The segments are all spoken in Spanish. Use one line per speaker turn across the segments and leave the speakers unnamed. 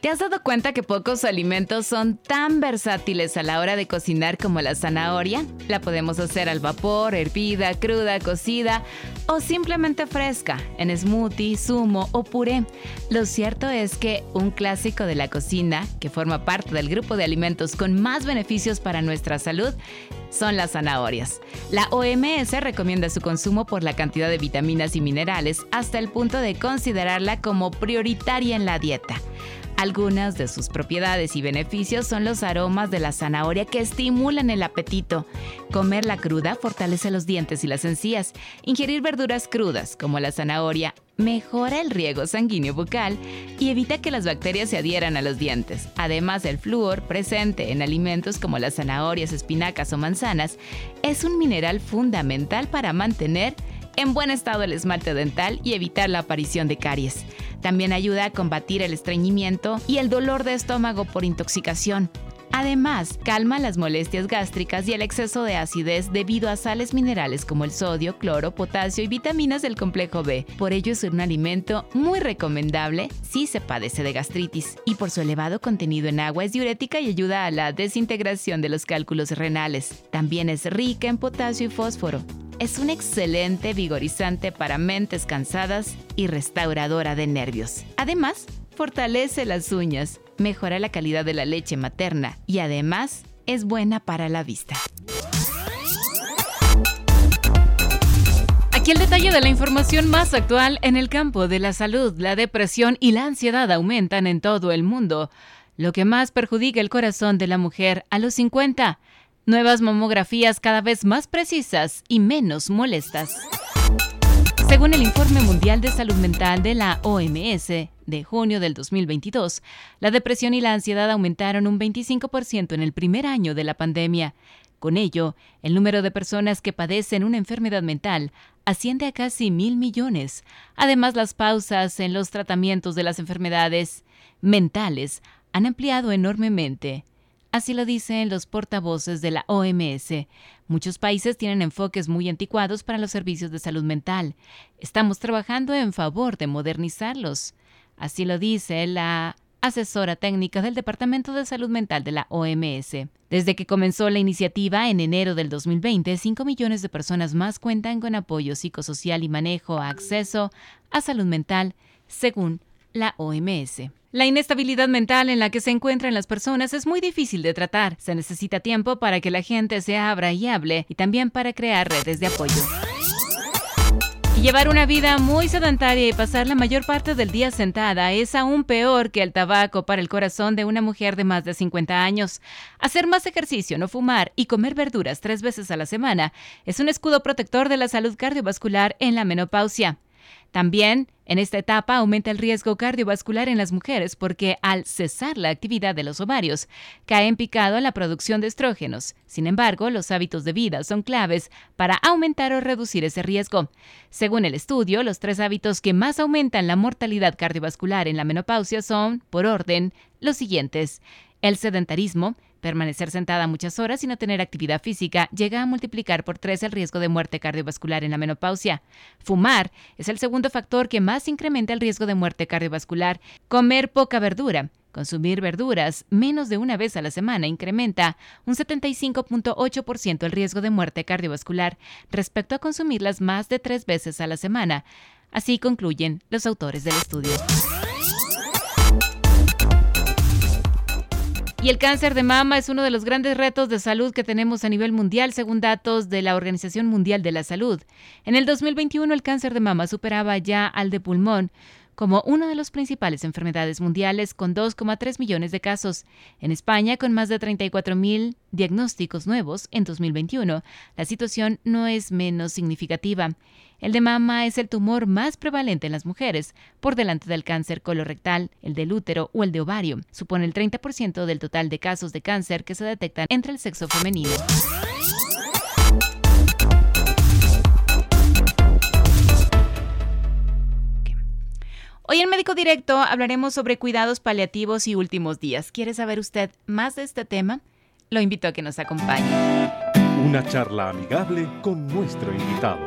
¿Te has dado cuenta que pocos alimentos son tan versátiles a la hora de cocinar como la zanahoria? La podemos hacer al vapor, hervida, cruda, cocida o simplemente fresca, en smoothie, zumo o puré. Lo cierto es que un clásico de la cocina, que forma parte del grupo de alimentos con más beneficios para nuestra salud, son las zanahorias. La OMS recomienda su consumo por la cantidad de vitaminas y minerales hasta el punto de considerarla como prioritaria en la dieta. Algunas de sus propiedades y beneficios son los aromas de la zanahoria que estimulan el apetito. Comerla cruda fortalece los dientes y las encías. Ingerir verduras crudas, como la zanahoria, mejora el riego sanguíneo bucal y evita que las bacterias se adhieran a los dientes. Además, el flúor presente en alimentos como las zanahorias, espinacas o manzanas es un mineral fundamental para mantener en buen estado el esmalte dental y evitar la aparición de caries. También ayuda a combatir el estreñimiento y el dolor de estómago por intoxicación. Además, calma las molestias gástricas y el exceso de acidez debido a sales minerales como el sodio, cloro, potasio y vitaminas del complejo B. Por ello es un alimento muy recomendable si se padece de gastritis. Y por su elevado contenido en agua es diurética y ayuda a la desintegración de los cálculos renales. También es rica en potasio y fósforo es un excelente vigorizante para mentes cansadas y restauradora de nervios. Además, fortalece las uñas, mejora la calidad de la leche materna y además es buena para la vista. Aquí el detalle de la información más actual en el campo de la salud. La depresión y la ansiedad aumentan en todo el mundo, lo que más perjudica el corazón de la mujer a los 50 Nuevas mamografías cada vez más precisas y menos molestas. Según el Informe Mundial de Salud Mental de la OMS de junio del 2022, la depresión y la ansiedad aumentaron un 25% en el primer año de la pandemia. Con ello, el número de personas que padecen una enfermedad mental asciende a casi mil millones. Además, las pausas en los tratamientos de las enfermedades mentales han ampliado enormemente. Así lo dicen los portavoces de la OMS. Muchos países tienen enfoques muy anticuados para los servicios de salud mental. Estamos trabajando en favor de modernizarlos. Así lo dice la asesora técnica del Departamento de Salud Mental de la OMS. Desde que comenzó la iniciativa en enero del 2020, 5 millones de personas más cuentan con apoyo psicosocial y manejo a acceso a salud mental, según la OMS. La inestabilidad mental en la que se encuentran las personas es muy difícil de tratar. Se necesita tiempo para que la gente se abra y hable y también para crear redes de apoyo. Y llevar una vida muy sedentaria y pasar la mayor parte del día sentada es aún peor que el tabaco para el corazón de una mujer de más de 50 años. Hacer más ejercicio, no fumar y comer verduras tres veces a la semana es un escudo protector de la salud cardiovascular en la menopausia. También, en esta etapa aumenta el riesgo cardiovascular en las mujeres porque al cesar la actividad de los ovarios, cae en picado la producción de estrógenos. Sin embargo, los hábitos de vida son claves para aumentar o reducir ese riesgo. Según el estudio, los tres hábitos que más aumentan la mortalidad cardiovascular en la menopausia son, por orden, los siguientes. El sedentarismo, Permanecer sentada muchas horas y no tener actividad física llega a multiplicar por tres el riesgo de muerte cardiovascular en la menopausia. Fumar es el segundo factor que más incrementa el riesgo de muerte cardiovascular. Comer poca verdura. Consumir verduras menos de una vez a la semana incrementa un 75.8% el riesgo de muerte cardiovascular respecto a consumirlas más de tres veces a la semana. Así concluyen los autores del estudio. Y el cáncer de mama es uno de los grandes retos de salud que tenemos a nivel mundial, según datos de la Organización Mundial de la Salud. En el 2021 el cáncer de mama superaba ya al de pulmón como una de las principales enfermedades mundiales con 2,3 millones de casos. En España, con más de 34 mil diagnósticos nuevos en 2021, la situación no es menos significativa. El de mama es el tumor más prevalente en las mujeres, por delante del cáncer colorectal, el del útero o el de ovario. Supone el 30% del total de casos de cáncer que se detectan entre el sexo femenino. Directo hablaremos sobre cuidados paliativos y últimos días. ¿Quiere saber usted más de este tema? Lo invito a que nos acompañe.
Una charla amigable con nuestro invitado.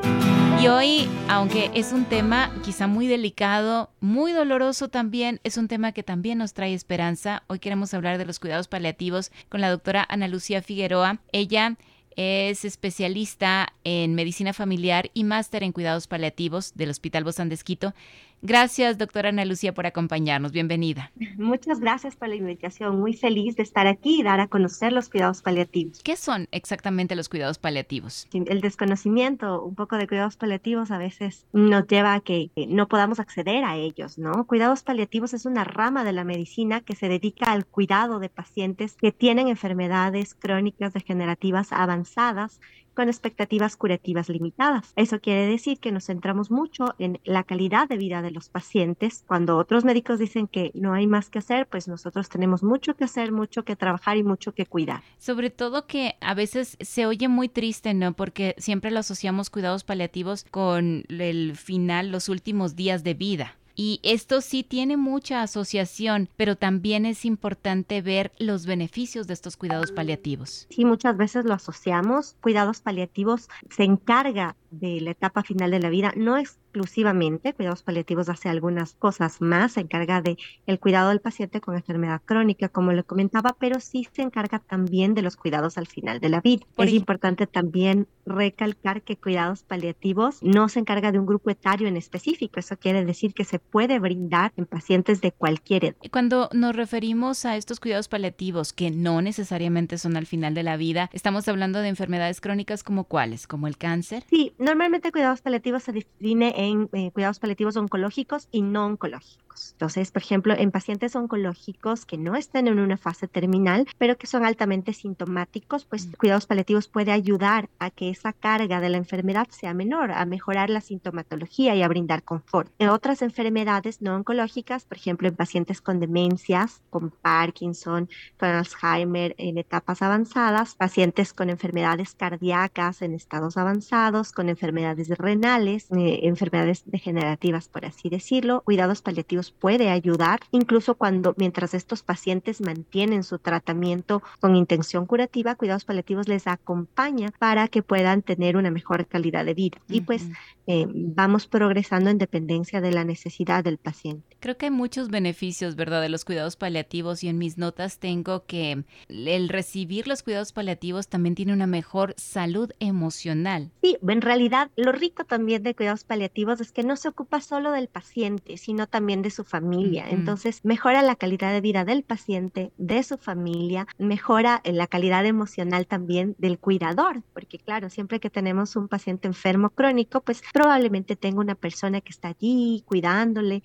Y hoy, aunque es un tema quizá muy delicado, muy doloroso también, es un tema que también nos trae esperanza. Hoy queremos hablar de los cuidados paliativos con la doctora Ana Lucía Figueroa. Ella es especialista en medicina familiar y máster en cuidados paliativos del Hospital Bozán de Esquito. Gracias, doctora Ana Lucía, por acompañarnos. Bienvenida.
Muchas gracias por la invitación. Muy feliz de estar aquí y dar a conocer los cuidados paliativos.
¿Qué son exactamente los cuidados paliativos?
El desconocimiento un poco de cuidados paliativos a veces nos lleva a que no podamos acceder a ellos, ¿no? Cuidados paliativos es una rama de la medicina que se dedica al cuidado de pacientes que tienen enfermedades crónicas degenerativas avanzadas con expectativas curativas limitadas. Eso quiere decir que nos centramos mucho en la calidad de vida de los pacientes. Cuando otros médicos dicen que no hay más que hacer, pues nosotros tenemos mucho que hacer, mucho que trabajar y mucho que cuidar.
Sobre todo que a veces se oye muy triste, ¿no? Porque siempre lo asociamos cuidados paliativos con el final, los últimos días de vida. Y esto sí tiene mucha asociación, pero también es importante ver los beneficios de estos cuidados paliativos.
Sí, muchas veces lo asociamos. Cuidados paliativos se encarga de la etapa final de la vida, no exclusivamente, cuidados paliativos hace algunas cosas más, se encarga de el cuidado del paciente con enfermedad crónica, como le comentaba, pero sí se encarga también de los cuidados al final de la vida. es importante también recalcar que cuidados paliativos no se encarga de un grupo etario en específico, eso quiere decir que se puede brindar en pacientes de cualquier edad.
Cuando nos referimos a estos cuidados paliativos que no necesariamente son al final de la vida, estamos hablando de enfermedades crónicas como cuáles, como el cáncer.
Sí, normalmente cuidados paliativos se define en eh, cuidados paliativos oncológicos y no oncológicos. Entonces, por ejemplo, en pacientes oncológicos que no están en una fase terminal, pero que son altamente sintomáticos, pues mm. cuidados paliativos puede ayudar a que esa carga de la enfermedad sea menor, a mejorar la sintomatología y a brindar confort. En otras enfermedades no oncológicas, por ejemplo, en pacientes con demencias, con Parkinson, con Alzheimer en etapas avanzadas, pacientes con enfermedades cardíacas en estados avanzados, con enfermedades renales, eh, enfermedades degenerativas, por así decirlo. Cuidados paliativos puede ayudar, incluso cuando mientras estos pacientes mantienen su tratamiento con intención curativa, cuidados paliativos les acompaña para que puedan tener una mejor calidad de vida. Y pues eh, vamos progresando en dependencia de la necesidad del paciente.
Creo que hay muchos beneficios, ¿verdad?, de los cuidados paliativos y en mis notas tengo que el recibir los cuidados paliativos también tiene una mejor salud emocional.
Sí, en realidad lo rico también de cuidados paliativos es que no se ocupa solo del paciente, sino también de su familia. Entonces, mejora la calidad de vida del paciente, de su familia, mejora la calidad emocional también del cuidador, porque claro, siempre que tenemos un paciente enfermo crónico, pues probablemente tenga una persona que está allí cuidándole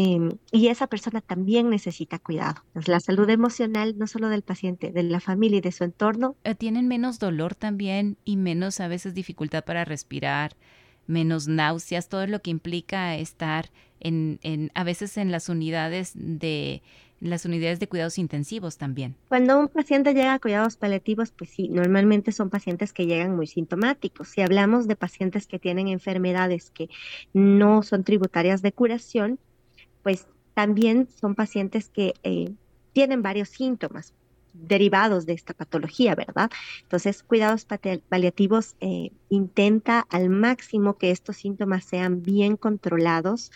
Em, y esa persona también necesita cuidado. la salud emocional, no solo del paciente, de la familia y de su entorno.
Eh, tienen menos dolor también y menos a veces dificultad para respirar, menos náuseas, todo lo que implica estar en, en a veces en las unidades de las unidades de cuidados intensivos también.
Cuando un paciente llega a cuidados paliativos, pues sí, normalmente son pacientes que llegan muy sintomáticos. Si hablamos de pacientes que tienen enfermedades que no son tributarias de curación, pues también son pacientes que eh, tienen varios síntomas derivados de esta patología, ¿verdad? Entonces, cuidados paliativos eh, intenta al máximo que estos síntomas sean bien controlados,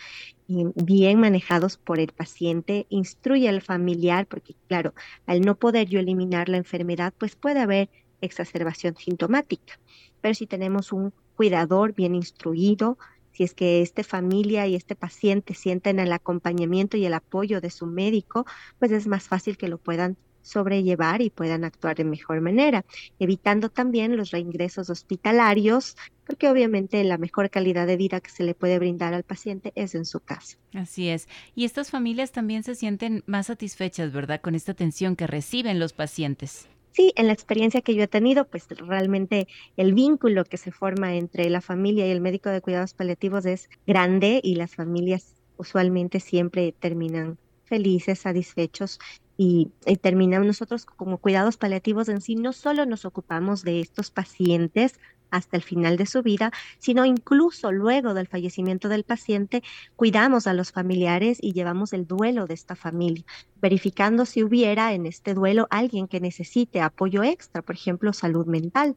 bien manejados por el paciente, instruye al familiar, porque claro, al no poder yo eliminar la enfermedad, pues puede haber exacerbación sintomática. Pero si tenemos un cuidador bien instruido, si es que esta familia y este paciente sienten el acompañamiento y el apoyo de su médico, pues es más fácil que lo puedan sobrellevar y puedan actuar de mejor manera, evitando también los reingresos hospitalarios, porque obviamente la mejor calidad de vida que se le puede brindar al paciente es en su casa.
Así es. Y estas familias también se sienten más satisfechas, ¿verdad?, con esta atención que reciben los pacientes.
Sí, en la experiencia que yo he tenido, pues realmente el vínculo que se forma entre la familia y el médico de cuidados paliativos es grande y las familias usualmente siempre terminan felices, satisfechos y, y terminamos nosotros como cuidados paliativos en sí, no solo nos ocupamos de estos pacientes hasta el final de su vida, sino incluso luego del fallecimiento del paciente, cuidamos a los familiares y llevamos el duelo de esta familia, verificando si hubiera en este duelo alguien que necesite apoyo extra, por ejemplo, salud mental.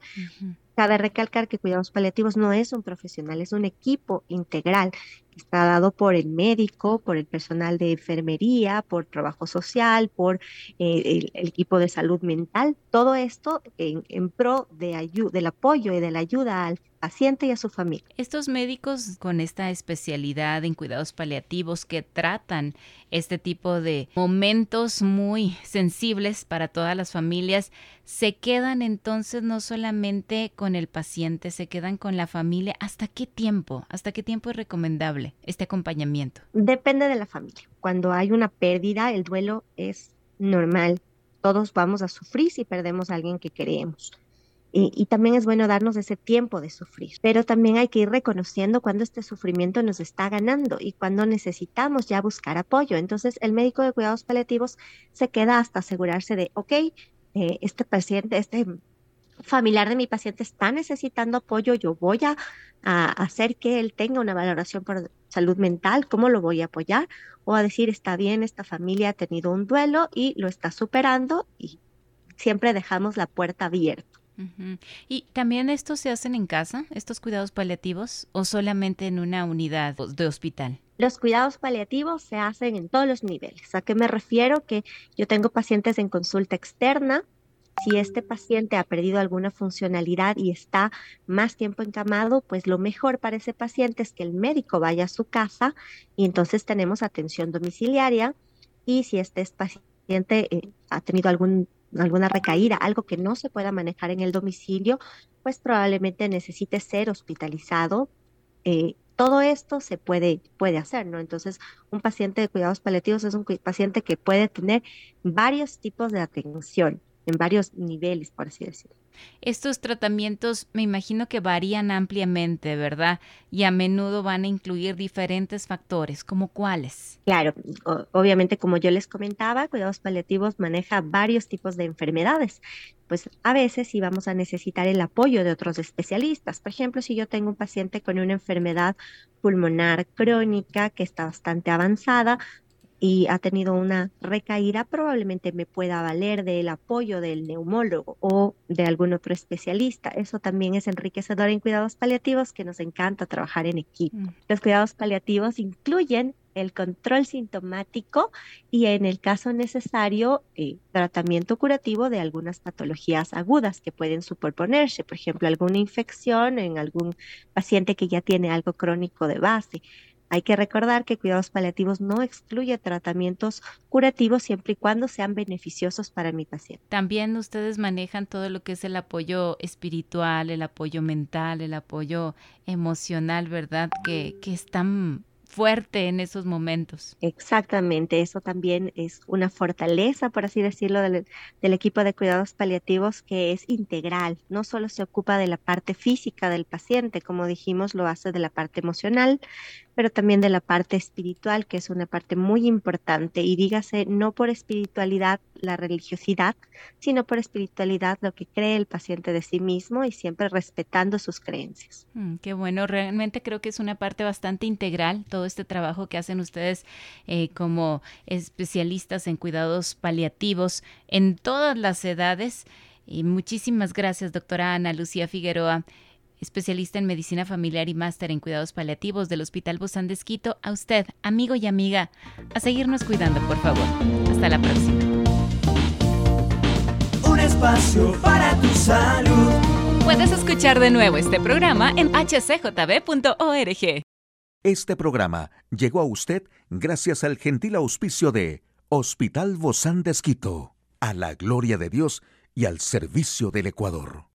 Cabe recalcar que cuidados paliativos no es un profesional, es un equipo integral está dado por el médico, por el personal de enfermería, por trabajo social, por eh, el, equipo de salud mental, todo esto en, pro de del apoyo y de la ayuda al paciente y a su familia.
Estos médicos con esta especialidad en cuidados paliativos que tratan este tipo de momentos muy sensibles para todas las familias, se quedan entonces no solamente con el paciente, se quedan con la familia. ¿Hasta qué tiempo? ¿Hasta qué tiempo es recomendable? Este acompañamiento?
Depende de la familia. Cuando hay una pérdida, el duelo es normal. Todos vamos a sufrir si perdemos a alguien que queremos. Y, también es bueno darnos ese tiempo de sufrir, pero también hay que ir reconociendo cuando este sufrimiento nos está ganando y cuando necesitamos ya buscar apoyo. Entonces el médico de cuidados paliativos se queda hasta asegurarse de, ok, eh, este paciente, este familiar de mi paciente está necesitando apoyo, yo voy a, hacer que él tenga una valoración por salud mental, ¿cómo lo voy a apoyar? O a decir, está bien, esta familia ha tenido un duelo y lo está superando y siempre dejamos la puerta abierta.
¿Y también estos se hacen en casa, estos cuidados paliativos, o solamente en una unidad de hospital?
Los cuidados paliativos se hacen en todos los niveles. ¿A qué me refiero? Que yo tengo pacientes en consulta externa si este paciente ha perdido alguna funcionalidad y está más tiempo encamado, pues lo mejor para ese paciente es que el médico vaya a su casa y entonces tenemos atención domiciliaria y si este paciente eh, ha tenido algún, alguna recaída, algo que no se pueda manejar en el domicilio, pues probablemente necesite ser hospitalizado. Eh, todo esto se puede, puede hacer, ¿no? Entonces, un paciente de cuidados paliativos es un paciente que puede tener varios tipos de atención en varios niveles, por así decirlo.
Estos tratamientos me imagino que varían ampliamente, ¿verdad? Y a menudo van a incluir diferentes factores, ¿como cuáles?
Claro, obviamente como yo les comentaba, cuidados paliativos maneja varios tipos de enfermedades. Pues a veces sí vamos a necesitar el apoyo de otros especialistas. Por ejemplo, si yo tengo un paciente con una enfermedad pulmonar crónica que está bastante avanzada, y ha tenido una recaída, probablemente me pueda valer del apoyo del neumólogo o de algún otro especialista. Eso también es enriquecedor en cuidados paliativos, que nos encanta trabajar en equipo. Mm. Los cuidados paliativos incluyen el control sintomático y en el caso necesario eh, tratamiento curativo de algunas patologías agudas que pueden superponerse, por ejemplo, alguna infección en algún paciente que ya tiene algo crónico de base. Hay que recordar que cuidados paliativos no excluye tratamientos curativos siempre y cuando sean beneficiosos para mi paciente.
También ustedes manejan todo lo que es el apoyo espiritual, el apoyo mental, el apoyo emocional, ¿verdad? Que, que es tan fuerte en esos momentos.
Exactamente, eso también es una fortaleza, por así decirlo, del, del, equipo de cuidados paliativos que es integral. No solo se ocupa de la parte física del paciente, como dijimos, lo hace de la parte emocional, pero también de la parte espiritual, que es una parte muy importante. Y dígase, no por espiritualidad la religiosidad, sino por espiritualidad lo que cree el paciente de sí mismo y siempre respetando sus creencias.
Mm, qué bueno, realmente creo que es una parte bastante integral todo este trabajo que hacen ustedes eh, como especialistas en cuidados paliativos en todas las edades. Y muchísimas gracias, doctora Ana Lucía Figueroa especialista en medicina familiar y máster en cuidados paliativos del Hospital Bozán de Quito, a usted, amigo y amiga, a seguirnos cuidando, por favor. Hasta la próxima.
Un espacio para tu salud.
Puedes escuchar de nuevo este programa en hcjb.org.
Este programa llegó a usted gracias al gentil auspicio de Hospital Bozán de Quito, a la gloria de Dios y al servicio del Ecuador.